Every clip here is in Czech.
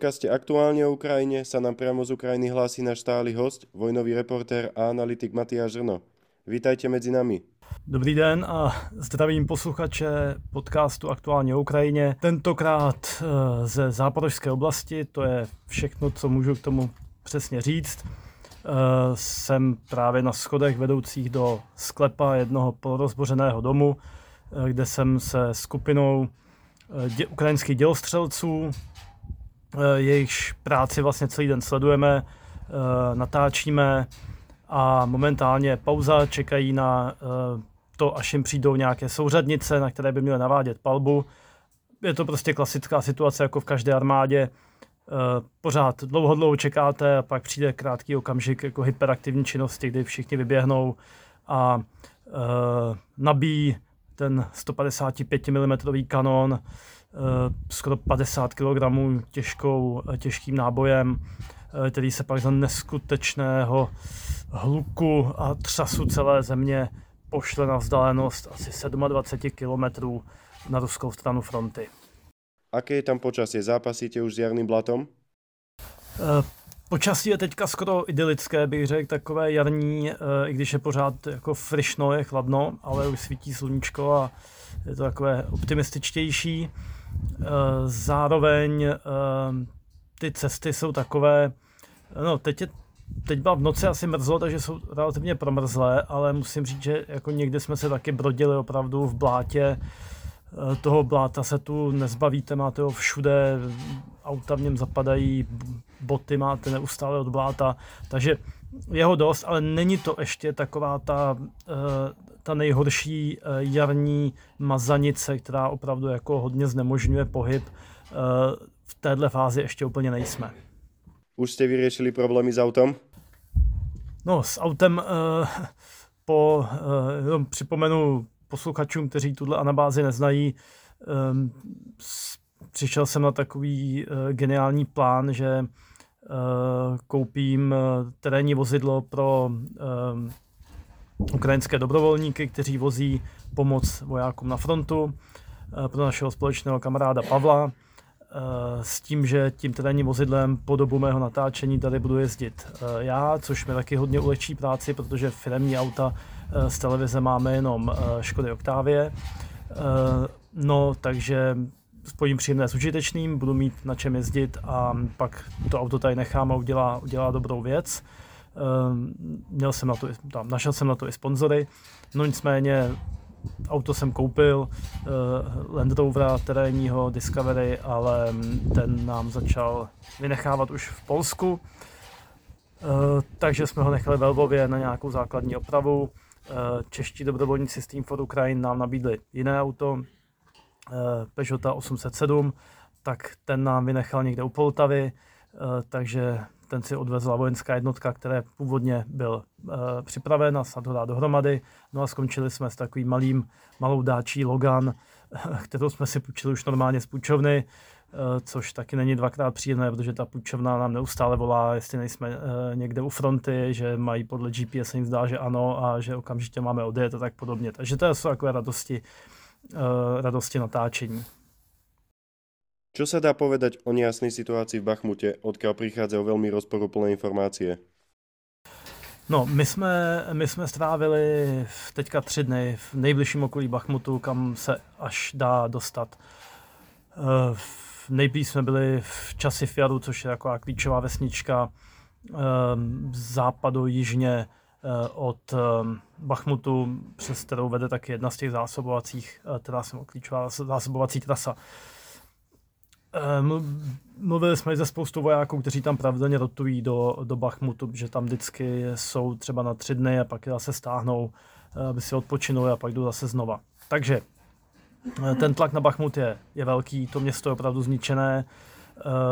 podcaste Aktuálne o Ukrajine sa nám priamo z Ukrajiny hlási náš stály host, vojnový reportér a analytik Matyáš Žrno. Vítajte mezi nami. Dobrý den a zdravím posluchače podcastu Aktuálně o Ukrajině. Tentokrát eh, ze záporožské oblasti, to je všechno, co můžu k tomu přesně říct. Eh, jsem právě na schodech vedoucích do sklepa jednoho polorozbořeného domu, eh, kde jsem se skupinou ukrajinských dělostřelců jejichž práci vlastně celý den sledujeme, eh, natáčíme a momentálně pauza, čekají na eh, to, až jim přijdou nějaké souřadnice, na které by měly navádět palbu. Je to prostě klasická situace jako v každé armádě. Pořád dlouho, dlouho čekáte a pak přijde krátký okamžik jako hyperaktivní činnosti, kdy všichni vyběhnou a nabíjí ten 155 mm kanon Eh, skoro 50 kg těžkou, eh, těžkým nábojem, eh, který se pak za neskutečného hluku a třasu celé země pošle na vzdálenost asi 27 km na ruskou stranu fronty. Aké je tam počasí? Zápasíte už s jarným blatom? Počasí je teďka skoro idylické, bych řekl, takové jarní, i když je pořád jako frišno, je chladno, ale už svítí sluníčko a je to takové optimističtější. Eh, zároveň eh, ty cesty jsou takové, no teď je Teď byla v noci asi mrzlo, takže jsou relativně promrzlé, ale musím říct, že jako někdy jsme se taky brodili opravdu v blátě. Eh, toho bláta se tu nezbavíte, máte ho všude, auta v něm zapadají, boty máte neustále od bláta, takže jeho dost, ale není to ještě taková ta ta nejhorší eh, jarní mazanice, která opravdu jako hodně znemožňuje pohyb. Eh, v téhle fázi ještě úplně nejsme. Už jste vyřešili problémy s autem? No, s autem eh, po, jenom připomenu posluchačům, kteří tuhle anabázi neznají, přišel jsem na takový geniální plán, že koupím terénní vozidlo pro ukrajinské dobrovolníky, kteří vozí pomoc vojákům na frontu eh, pro našeho společného kamaráda Pavla eh, s tím, že tím terénním vozidlem po dobu mého natáčení tady budu jezdit eh, já, což mi taky hodně ulehčí práci, protože firmní auta z televize máme jenom Škody Octavie. No, takže spojím příjemné s užitečným, budu mít na čem jezdit a pak to auto tady nechám a udělá, udělá dobrou věc. Ehm, měl jsem na to, tam, našel jsem na to i sponzory, no nicméně auto jsem koupil, uh, Land Rovera terénního Discovery, ale ten nám začal vynechávat už v Polsku, uh, takže jsme ho nechali ve Lvově na nějakou základní opravu. Uh, čeští dobrovolníci z Team for Ukraine nám nabídli jiné auto, Peugeot 807, tak ten nám vynechal někde u Poltavy, takže ten si odvezla vojenská jednotka, které původně byl e, připraven a snad ho dát dohromady. No a skončili jsme s takovým malým, malou dáčí Logan, kterou jsme si půjčili už normálně z půjčovny, e, což taky není dvakrát příjemné, protože ta půjčovna nám neustále volá, jestli nejsme e, někde u fronty, že mají podle GPS, jim zdá, že ano a že okamžitě máme odjet a tak podobně. Takže to jsou takové radosti, radosti natáčení. Čo sa dá povedať o nejasnej situácii v Bachmute, odkiaľ prichádzajú veľmi rozporuplné informácie? No, my jsme, my jsme strávili teďka tři dny v nejbližším okolí Bachmutu, kam se až dá dostat. Eh, nejblíž jsme byli v časi Fiaru, což je taková klíčová vesnička eh, západu jižně eh, od Bachmutu, přes kterou vede taky jedna z těch zásobovacích tras, klíčová zásobovací trasa. Eh, mluvili jsme se spoustou vojáků, kteří tam pravidelně rotují do, do Bachmutu, že tam vždycky jsou třeba na tři dny a pak zase stáhnou, eh, aby si odpočinuli a pak jdou zase znova. Takže eh, ten tlak na Bachmut je, je velký, to město je opravdu zničené.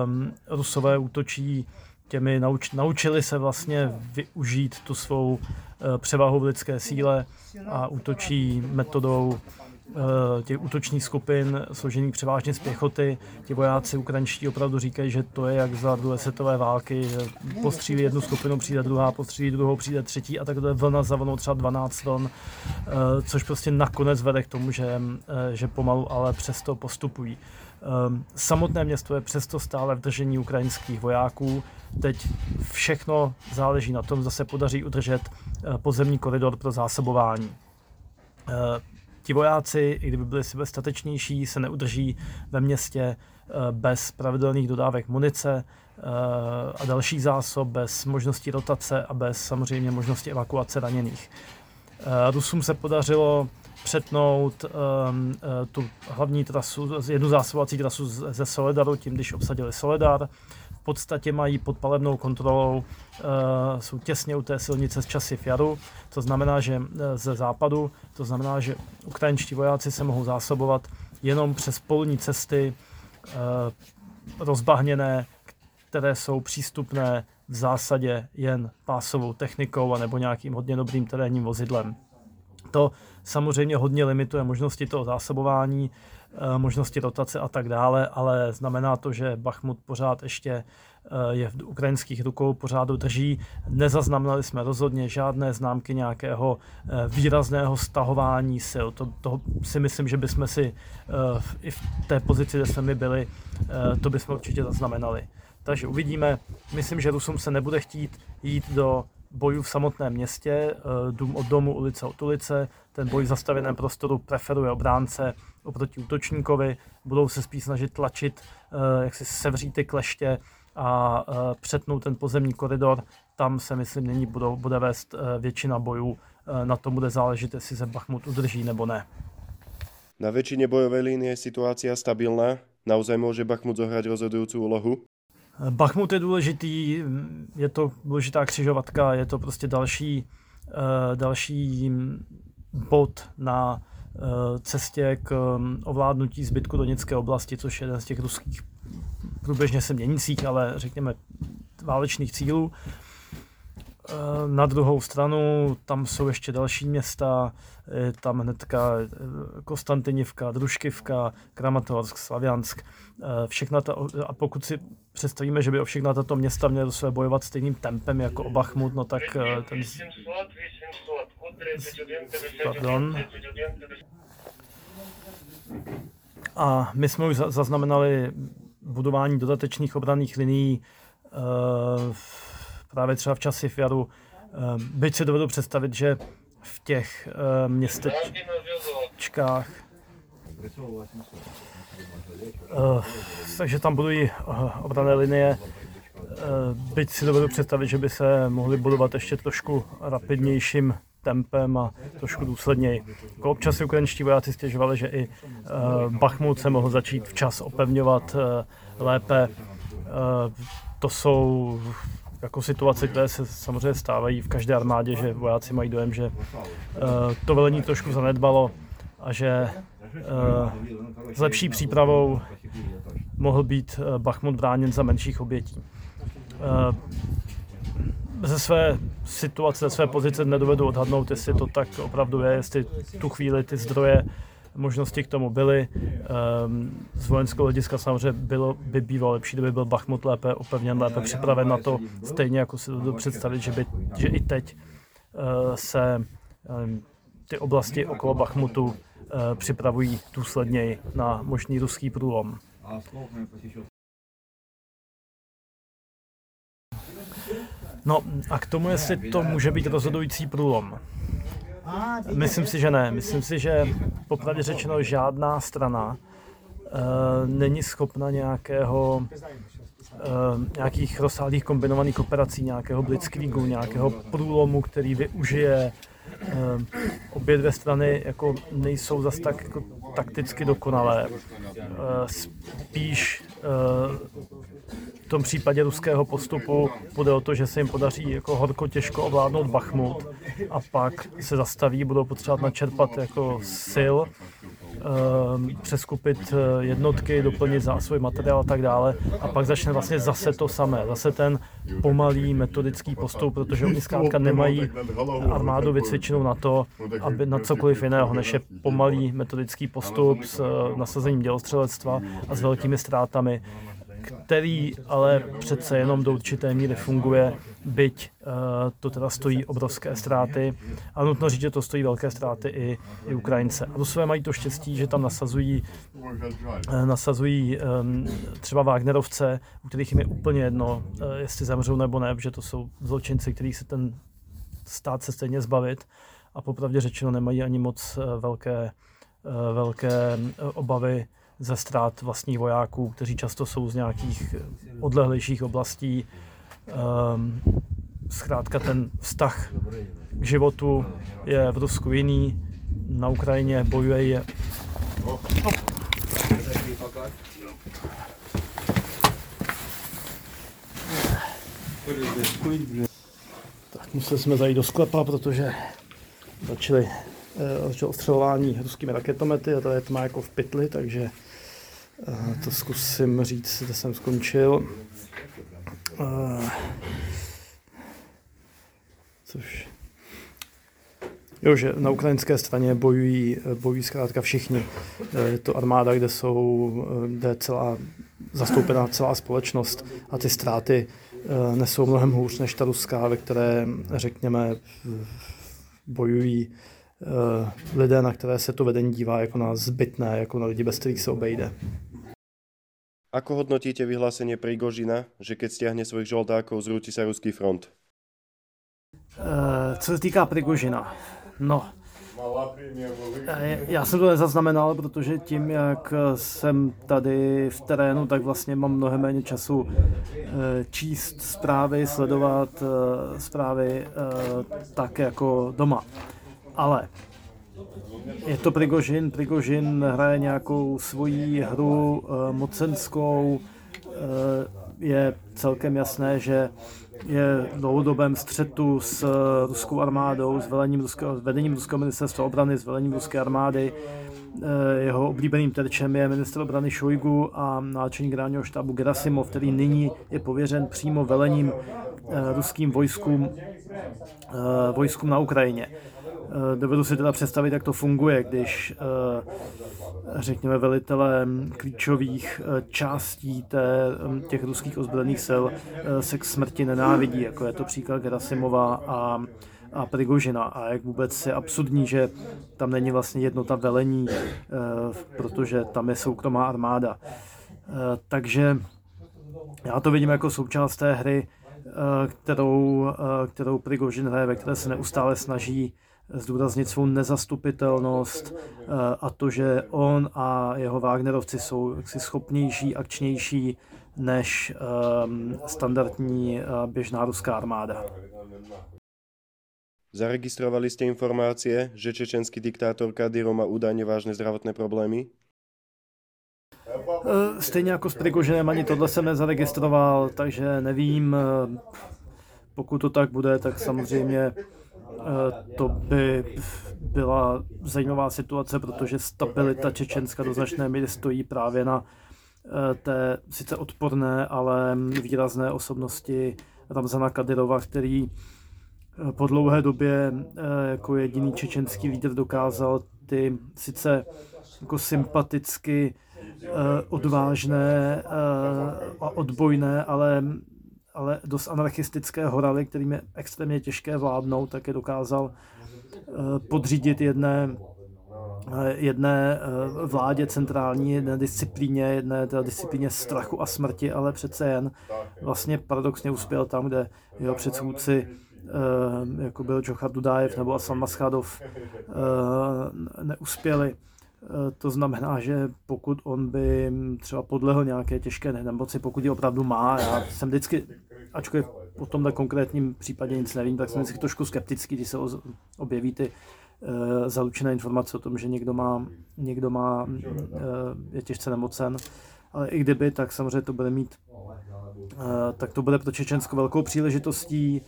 Um, Rusové útočí těmi, nauč, naučili se vlastně využít tu svou uh, převahu v lidské síle a útočí metodou těch útočných skupin složených převážně z pěchoty. Ti vojáci ukrajinští opravdu říkají, že to je jak za druhé světové války, že postřílí jednu skupinu, přijde druhá, postřílí druhou, přijde třetí a takhle vlna za vlnou třeba 12 vln, což prostě nakonec vede k tomu, že, že pomalu ale přesto postupují. Samotné město je přesto stále v držení ukrajinských vojáků. Teď všechno záleží na tom, zda se podaří udržet pozemní koridor pro zásobování ti vojáci, i kdyby byli statečnější, se neudrží ve městě eh, bez pravidelných dodávek munice eh, a dalších zásob, bez možnosti rotace a bez samozřejmě možnosti evakuace raněných. Eh, Rusům se podařilo přetnout um, tu hlavní trasu, jednu zásobovací trasu ze Soledaru, tím, když obsadili Soledar podstatě mají pod palebnou kontrolou, uh, jsou těsně u té silnice z časy Jaru, to znamená, že eh, ze západu, to znamená, že ukrajinští vojáci se mohou zásobovat jenom přes polní cesty uh, rozbahněné, které jsou přístupné v zásadě jen pásovou technikou nebo nějakým hodně dobrým terénním vozidlem. To samozřejmě hodně limituje možnosti toho zásobování, Eh, možnosti rotace a tak dále, ale znamená to, že Bachmut pořád ještě eh, je v ukrajinských rukou, pořád drží. Nezaznamenali jsme rozhodně žádné známky nějakého eh, výrazného stahování sil. To, to si myslím, že bychom si i v té pozici, kde jsme my byli, to bychom určitě zaznamenali. Takže uvidíme. Myslím, že Rusům se nebude chtít jít do bojů v samotném městě, dům od domu, ulice od ulice. Ten boj v zastavěném prostoru preferuje obránce oproti útočníkovi, budou se spíš snažit tlačit, eh, jak si sevřít ty kleště a eh, přetnout ten pozemní koridor. Tam se myslím nyní budou, bude vést eh, většina bojů. Na tom bude záležet, jestli se Bachmut udrží nebo ne. Na väčšine bojovej línie je situácia stabilná? Naozaj môže Bachmut zohrať rozhodujúcu úlohu? Bachmut je důležitý, je to důležitá křižovatka, je to prostě další, další bod na cestě k mm, ovládnutí zbytku Doněcké oblasti, což je jeden z těch ruských průběžně se měnících, ale řekněme válečných cílů. Eh, na druhou stranu tam jsou ještě další města, tam hnedka eh, Konstantinivka, Družkivka, Kramatorsk, Slaviansk. Všechna ta, a pokud si představíme, že by o všechna tato města měly své bojovat stejným tempem jako o Bachmut, no tak ten... Pardon. A my jsme už zaznamenali budování dodatečných obranných linií eh, právě třeba v časi Fiaru. Eh, byť si dovedu představit, že v těch eh, městečkách takže tam budují obrané linie. Byť si dovedu představit, že by se mohly budovat ještě trošku rapidnějším tempem a trošku důsledněji. Jako občas si ukrajinští vojáci stěžovali, že i uh, Bachmut se mohl začít včas opevňovat lépe. To jsou jako situace, které se samozřejmě stávají v každé armádě, že vojáci mají dojem, že to velení trošku zanedbalo a že s lepší přípravou mohl být Bachmut bráněn za menších obětí. Uh, ze své situace, ze své pozice nedovedu odhadnout, jestli to tak opravdu je, jestli tu chvíli ty zdroje, možnosti k tomu byly. Ehm, z vojenského hlediska samozřejmě bylo, by bývalo lepší, kdyby byl Bachmut lépe opevněn, lépe připraven na to, stejně jako si dovedu představit, že, by, že i teď eh, se ehm, ty oblasti okolo Bachmutu eh, připravují důsledněji na možný ruský průlom. No a k tomu, jestli to může být rozhodující průlom. Myslím si, že ne. Myslím si, že popravdě řečeno žádná strana uh, není schopna nějakého uh, nějakých rozsáhlých kombinovaných operací, nějakého blitzkriegu, nějakého průlomu, který využije uh, obě dvě strany jako nejsou zas tak jako takticky dokonalé. Uh, spíš uh, v tom případě ruského postupu bude o to, že se jim podaří jako horko těžko ovládnout Bachmut a pak se zastaví, budou potřebovat načerpat jako sil, eh, přeskupit eh, jednotky, doplnit svůj materiál a tak dále. A pak začne vlastně zase to samé, zase ten pomalý metodický postup, protože oni zkrátka nemají armádu vycvičenou na to, aby na cokoliv jiného, než je pomalý metodický postup s eh, nasazením dělostřelectva a s velkými ztrátami který ale přece jenom do určité míry funguje, byť uh, to teda stojí obrovské ztráty. A nutno říct, že to stojí velké ztráty i, i Ukrajince. A své mají to štěstí, že tam nasazují, uh, nasazují um, třeba Wagnerovce, u kterých jim je úplně jedno, uh, jestli zemřou nebo ne, že to jsou zločinci, kterých se ten stát se stejně zbavit. A popravdě řečeno nemají ani moc velké, velké obavy ze ztrát vlastních vojáků, kteří často jsou z nějakých odlehlejších oblastí. Um, zkrátka ten vztah k životu je v Rusku jiný, na Ukrajině bojuje je. Tak museli jsme zajít do sklepa, protože začali eh, začalo ostřelování ruskými raketomety a to je to má jako v pytli, takže to zkusím říct, kde jsem skončil. Což Jo, že na ukrajinské straně bojují, bojují zkrátka všichni. Je to armáda, kde jsou, kde je celá, zastoupená celá společnost a ty ztráty eh, nesou mnohem hůř než ta ruská, ve které, řekněme, bojují eh, lidé, na které se to vedení dívá jako na zbytné, jako na lidi, bez kterých se obejde. Ako hodnotíte vyhlásenie Prigožina, že keď stiahne svojich žoldákov, zrúti sa ruský front? Uh, co se týká Prigožina, no, eh, já jsem to nezaznamenal, protože tím, jak jsem tady v terénu, tak vlastně mám mnohem méně času eh, číst zprávy, sledovat zprávy tak jako doma. Ale je to Prigožin, Prigožin hraje nějakou svoji hru e, mocenskou, e, je celkem jasné, že je v dlouhodobém střetu s ruskou armádou, s velením ruského, vedením ruského ministerstva obrany, s velením ruské armády. Jeho oblíbeným terčem je minister obrany Šojgu a náčelník generálního štábu Gerasimov, který nyní je pověřen přímo velením ruským vojskům, vojskům na Ukrajině. Eh, dovedu si teda představit, jak to funguje, když eh, řekněme velitelé klíčových eh, částí té, těch ruských ozbrojených sil se k smrti nenávidí, jako je to příklad Gerasimova a, a Prigožina. A jak vůbec je absurdní, že tam není vlastně jednota velení, protože tam je soukromá armáda. Takže já to vidím jako součást té hry, kterou, kterou Prigožin hraje, ve které se neustále snaží zdůraznit svou nezastupitelnost eh, a to, že on a jeho Wagnerovci jsou jaksi schopnější, akčnější než um, standardní uh, běžná ruská armáda. Zaregistrovali jste informace, že čečenský diktátor Kadyrov má údajně vážné zdravotné problémy? Eh, stejně jako s Prigožinem ani tohle jsem nezaregistroval, takže nevím. Pokud to tak bude, tak samozřejmě Eh, to by byla zajímavá situace, protože stabilita Čečenska do značné míry stojí právě na eh, té sice odporné, ale výrazné osobnosti Ramzana Kadyrova, který eh, po dlouhé době jako jediný čečenský lídr dokázal ty sice jako sympaticky odvážné a odbojné, ale ale dost anarchistické horaly, kterým je extrémně těžké vládnout, tak je dokázal eh, podřídit jedné, eh, jedné eh, vládě centrální, jedné disciplíně, jedné teda disciplíně strachu a smrti, ale přece jen vlastně paradoxně uspěl tam, kde jeho předchůdci jako byl Džochar Dudájev nebo Aslan Maschadov, neuspěli. To znamená, že pokud on by třeba podlehl nějaké těžké nemoci, pokud ji opravdu má, já jsem vždycky, ačkoliv o tomhle konkrétním případě nic nevím, tak jsem vždycky trošku skeptický, když se objeví ty uh, zalučené informace o tom, že někdo má, někdo má uh, je těžce nemocen. Ale i kdyby, tak samozřejmě to bude mít, uh, tak to bude pro Čečensko velkou příležitostí,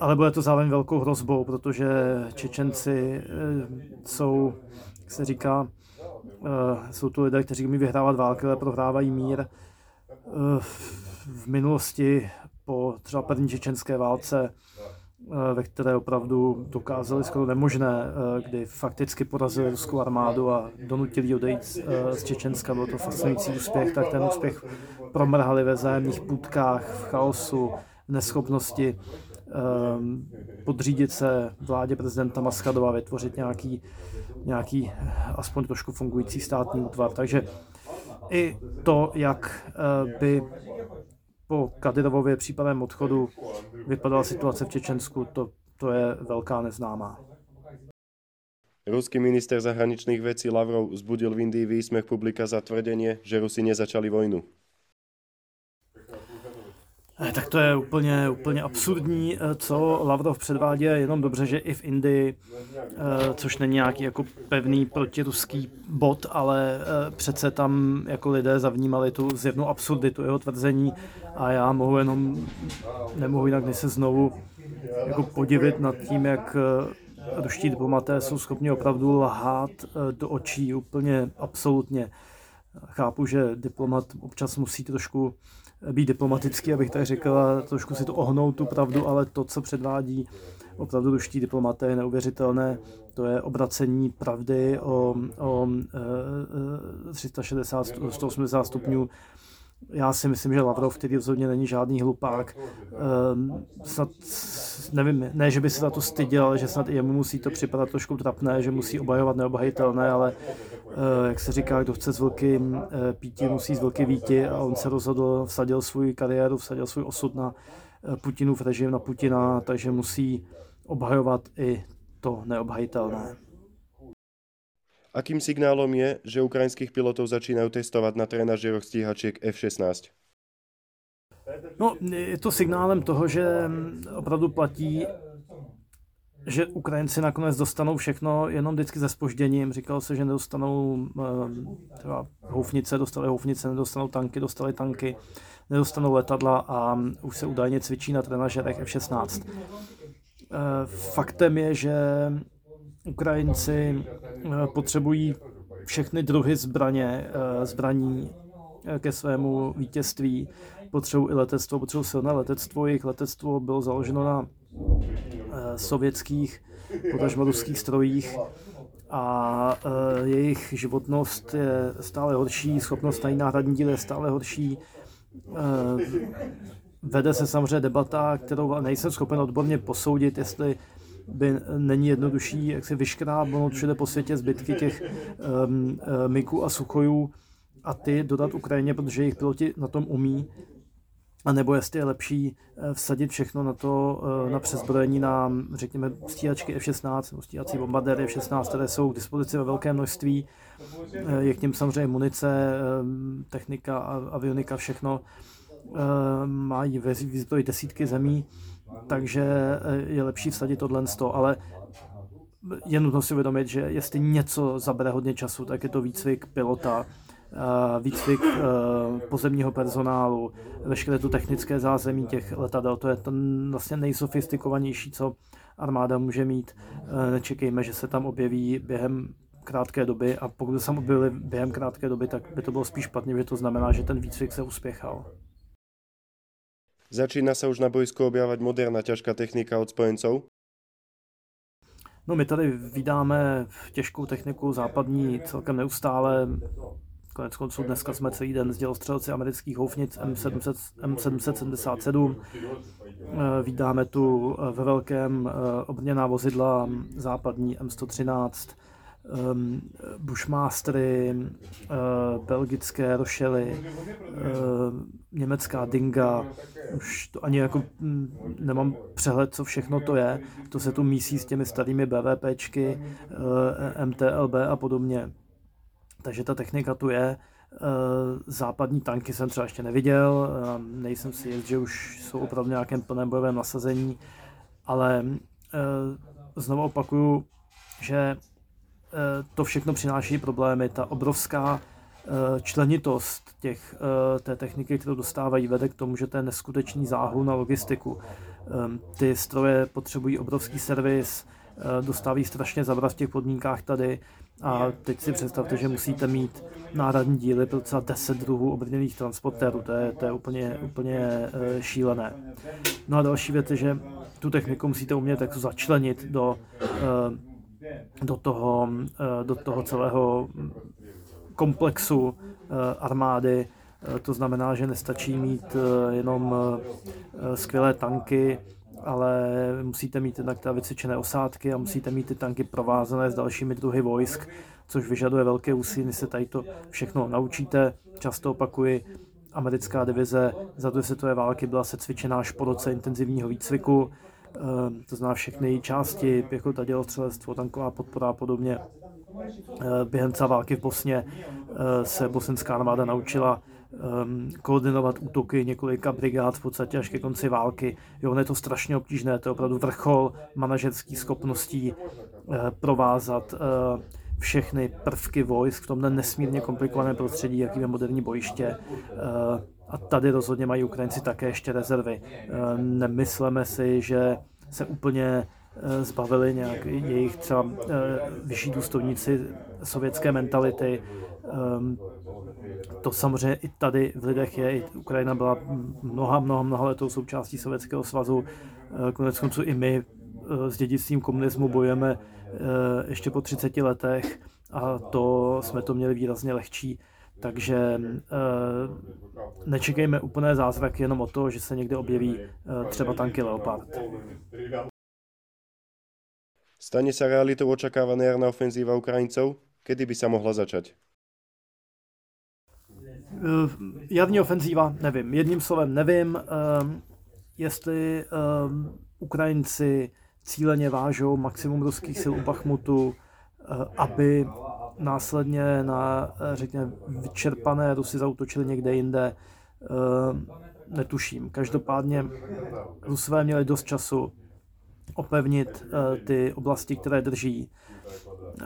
ale bude to zároveň velkou hrozbou, protože Čečenci jsou jak se říká, jsou tu lidé, kteří umí vyhrávat války, ale prohrávají mír. V minulosti po třeba první čečenské válce Eh, ve které opravdu dokázali skoro nemožné, eh, kdy fakticky porazili ruskou armádu a donutili odejít eh, z Čečenska. Byl to fascinující úspěch, tak ten úspěch promrhali ve zájemných půdkách, v chaosu, v neschopnosti podřídit se vládě prezidenta Maskadova, vytvořit nějaký, nějaký aspoň trošku fungující státní útvar. Takže i to, jak by po Kadyrovově případném odchodu vypadala situace v Čečensku, to, to je velká neznámá. Ruský minister zahraničných vecí Lavrov zbudil v Indii výsmech publika za tvrdenie, že Rusi nezačali vojnu. Eh, tak to je úplně, úplně absurdní, eh, co Lavrov předvádí, jenom dobře, že i v Indii, eh, což není nějaký jako pevný protiruský bod, ale přece tam jako lidé zavnímali tu zjevnou absurditu jeho tvrzení a já mohu jenom, nemohu jinak než se znovu jako podivit nad tím, jak ruští diplomaté jsou schopni opravdu lhát do očí úplně absolutně. Chápu, že diplomat občas musí trošku být diplomatický, abych tak řekl, trošku si to ohnout tu pravdu, ale to, co předvádí opravdu ruští diplomaté, je neuvěřitelné. To je obracení pravdy o, o e, 360, 180 stupňů já si myslím, že Lavrov, který rozhodně není žádný hlupák, ehm, snad, nevím, ne, že by se za to styděl, ale že snad i jemu musí to připadat trošku trapné, že musí obhajovat neobhajitelné, ale jak se říká, kdo chce s velkým eh, píti, musí z velký víti a on se rozhodl, vsadil svůj kariéru, vsadil svůj osud na eh, Putinův režim, na Putina, takže musí obhajovat i to neobhajitelné. Akým signálom je, že ukrajinských pilotov začínají testovat na trenažeroch stíhačiek F-16? No, je to signálem toho, že opravdu platí, že Ukrajinci nakonec dostanou všechno jenom vždycky se spožděním. Říkalo se, že nedostanou eh, třeba houfnice, dostali houfnice, nedostanou tanky, dostali tanky, nedostanou letadla a už se údajně cvičí na trenažerech F-16. Eh, faktem je, že Ukrajinci eh, potřebují všechny druhy zbraně, zbraní ke svému vítězství. Potřebují i letectvo, potřebují silné letectvo. Jejich letectvo bylo založeno na sovětských, potažmo ruských strojích a jejich životnost je stále horší, schopnost najít náhradní díly je stále horší. Vede se samozřejmě debata, kterou nejsem schopen odborně posoudit, jestli by není jednodušší jak si vyškrábnout všude po světě zbytky těch um, Miků a Suchojů a ty dodat Ukrajině, protože jejich piloti na tom umí, a nebo jestli je lepší eh, vsadit všechno na to, eh, na přezbrojení na, řekněme, stíhačky F-16 nebo stíhací bombardéry F-16, které jsou k dispozici ve velké množství. Je k něm samozřejmě munice, technika, avionika, všechno. Mají výzbroj desítky zemí takže eh, je lepší vsadit tohle ale je nutno si uvědomit, že jestli něco zabere hodně času, tak je to výcvik pilota, eh, výcvik eh, pozemního personálu, veškeré tu technické zázemí těch letadel. To je ten vlastně nejsofistikovanější, co armáda může mít. Nečekejme, že se tam objeví během krátké doby a pokud se tam objevili během krátké doby, tak by to bylo spíš špatně, že to znamená, že ten výcvik se uspěchal. Začína sa už na bojsku objavovať moderná ťažká technika od spojencov? No my tady vydáme těžkou techniku západní celkem neustále. Konec konců dneska jsme celý den s dělostřelci amerických houfnic M700, M777. Vydáme tu ve velkém eh, obrněná vozidla západní M113 um, Bushmastery, belgické Rošely, německá Dinga, už to ani jako mm, nemám přehled, co všechno to je. To se tu mísí s těmi starými BVPčky, MTLB a podobně. Takže ta technika tu je. Uh, západní tanky jsem třeba ještě neviděl, uh, nejsem si jist, že už jsou opravdu nějakém plném bojovém nasazení, ale uh, znovu opakuju, že Eh, to všechno přináší problémy. Ta obrovská eh, členitost těch, eh, té techniky, kterou dostávají, vede k tomu, že to je neskutečný záhul na logistiku. Ty stroje potřebují obrovský servis, dostávají strašně zabrat v těch podmínkách tady. A teď si představte, že musíte mít náhradní díly pro třeba 10 druhů obrněných transportérů. To je, to je úplně, úplně eh, šílené. No a další věc je, že tu techniku musíte umět tak začlenit do, eh, do, toho, eh, do toho celého komplexu armády. To znamená, že nestačí mít jenom skvělé tanky, ale musíte mít jednak ta vycvičené osádky a musíte mít ty tanky provázané s dalšími druhy vojsk, což vyžaduje velké úsilí, se tady to všechno naučíte. Často opakuji, americká divize za druhé světové války byla se cvičená až po roce intenzivního výcviku, ehm, to znamená všechny její části, pěchota, dělostřelectvo, tanková podpora a podobně. Ehm, během celé války v Bosně ehm, se bosenská armáda naučila um, koordinovat útoky několika brigád v podstatě až ke konci války. Jo, je to strašně obtížné, to je opravdu vrchol manažerských schopností uh, provázat uh, všechny prvky vojsk v tomhle nesmírně komplikovaném prostředí, jakým je moderní bojiště. Uh, a tady rozhodně mají Ukrajinci také ještě rezervy. Uh, nemysleme si, že se úplně zbavili nějak jejich třeba vyšší důstojníci sovětské mentality. To samozřejmě i tady v lidech je. I Ukrajina byla mnoha, mnoha, mnoha letou součástí Sovětského svazu. Eh, konec konců i my eh, s dědictvím komunismu bojujeme eh, ještě po 30 letech a to jsme to měli výrazně lehčí. Takže nečekejme úplné zázraky jenom o to, že se někde objeví třeba tanky Leopard. Stane sa realitou očakávaná jarná ofenzíva Ukrajincov? Kedy by sa mohla začať? Eh, jarní ofenzíva, nevím. Jedním slovem nevím, ehm, jestli ehm, Ukrajinci cíleně vážou maximum ruských sil u Bachmutu, eh, aby následně na, eh, řekněme, vyčerpané Rusy zautočili někde jinde, ehm, netuším. Každopádně Rusové měli dost času opevnit ty oblasti, které drží.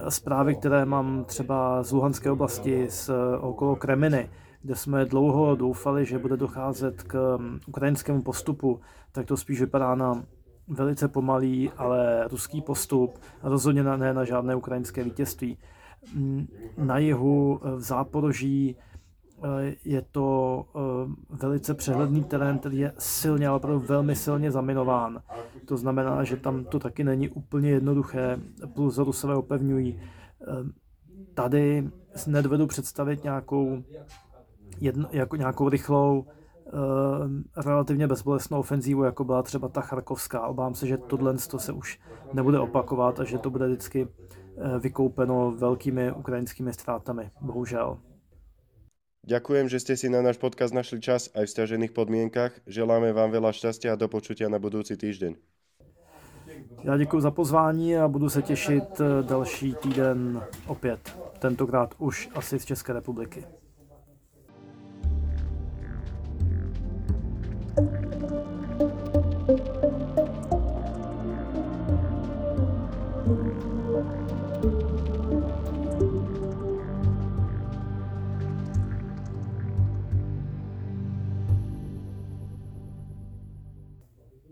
Zprávy, které mám třeba z Luhanské oblasti, z okolo Kreminy, kde jsme dlouho doufali, že bude docházet k mm, ukrajinskému postupu, tak to spíš vypadá na velice pomalý, ale ruský postup, rozhodně ne na žádné ukrajinské vítězství. Mm, na jihu v Záporoží eh, je to eh, velice přehledný terén, který je silně, ale opravdu velmi silně zaminován. To znamená, že tam to taky není úplně jednoduché, plus Rusové opevňují. Eh, tady nedovedu představit nějakou jedno, jako nějakou rychlou, uh, relativně bezbolestnou ofenzívu, jako byla třeba ta charkovská. Obávám se, že tohle se už nebude opakovat a že to bude vždycky uh, vykoupeno velkými ukrajinskými ztrátami, bohužel. Ďakujem, že ste si na náš podcast našli čas aj v stiažených podmienkach. Želáme vám veľa šťastia a do počutia na budúci týždeň. Já děkuji za pozvání a budu se těšit další týden opět. Tentokrát už asi z České republiky.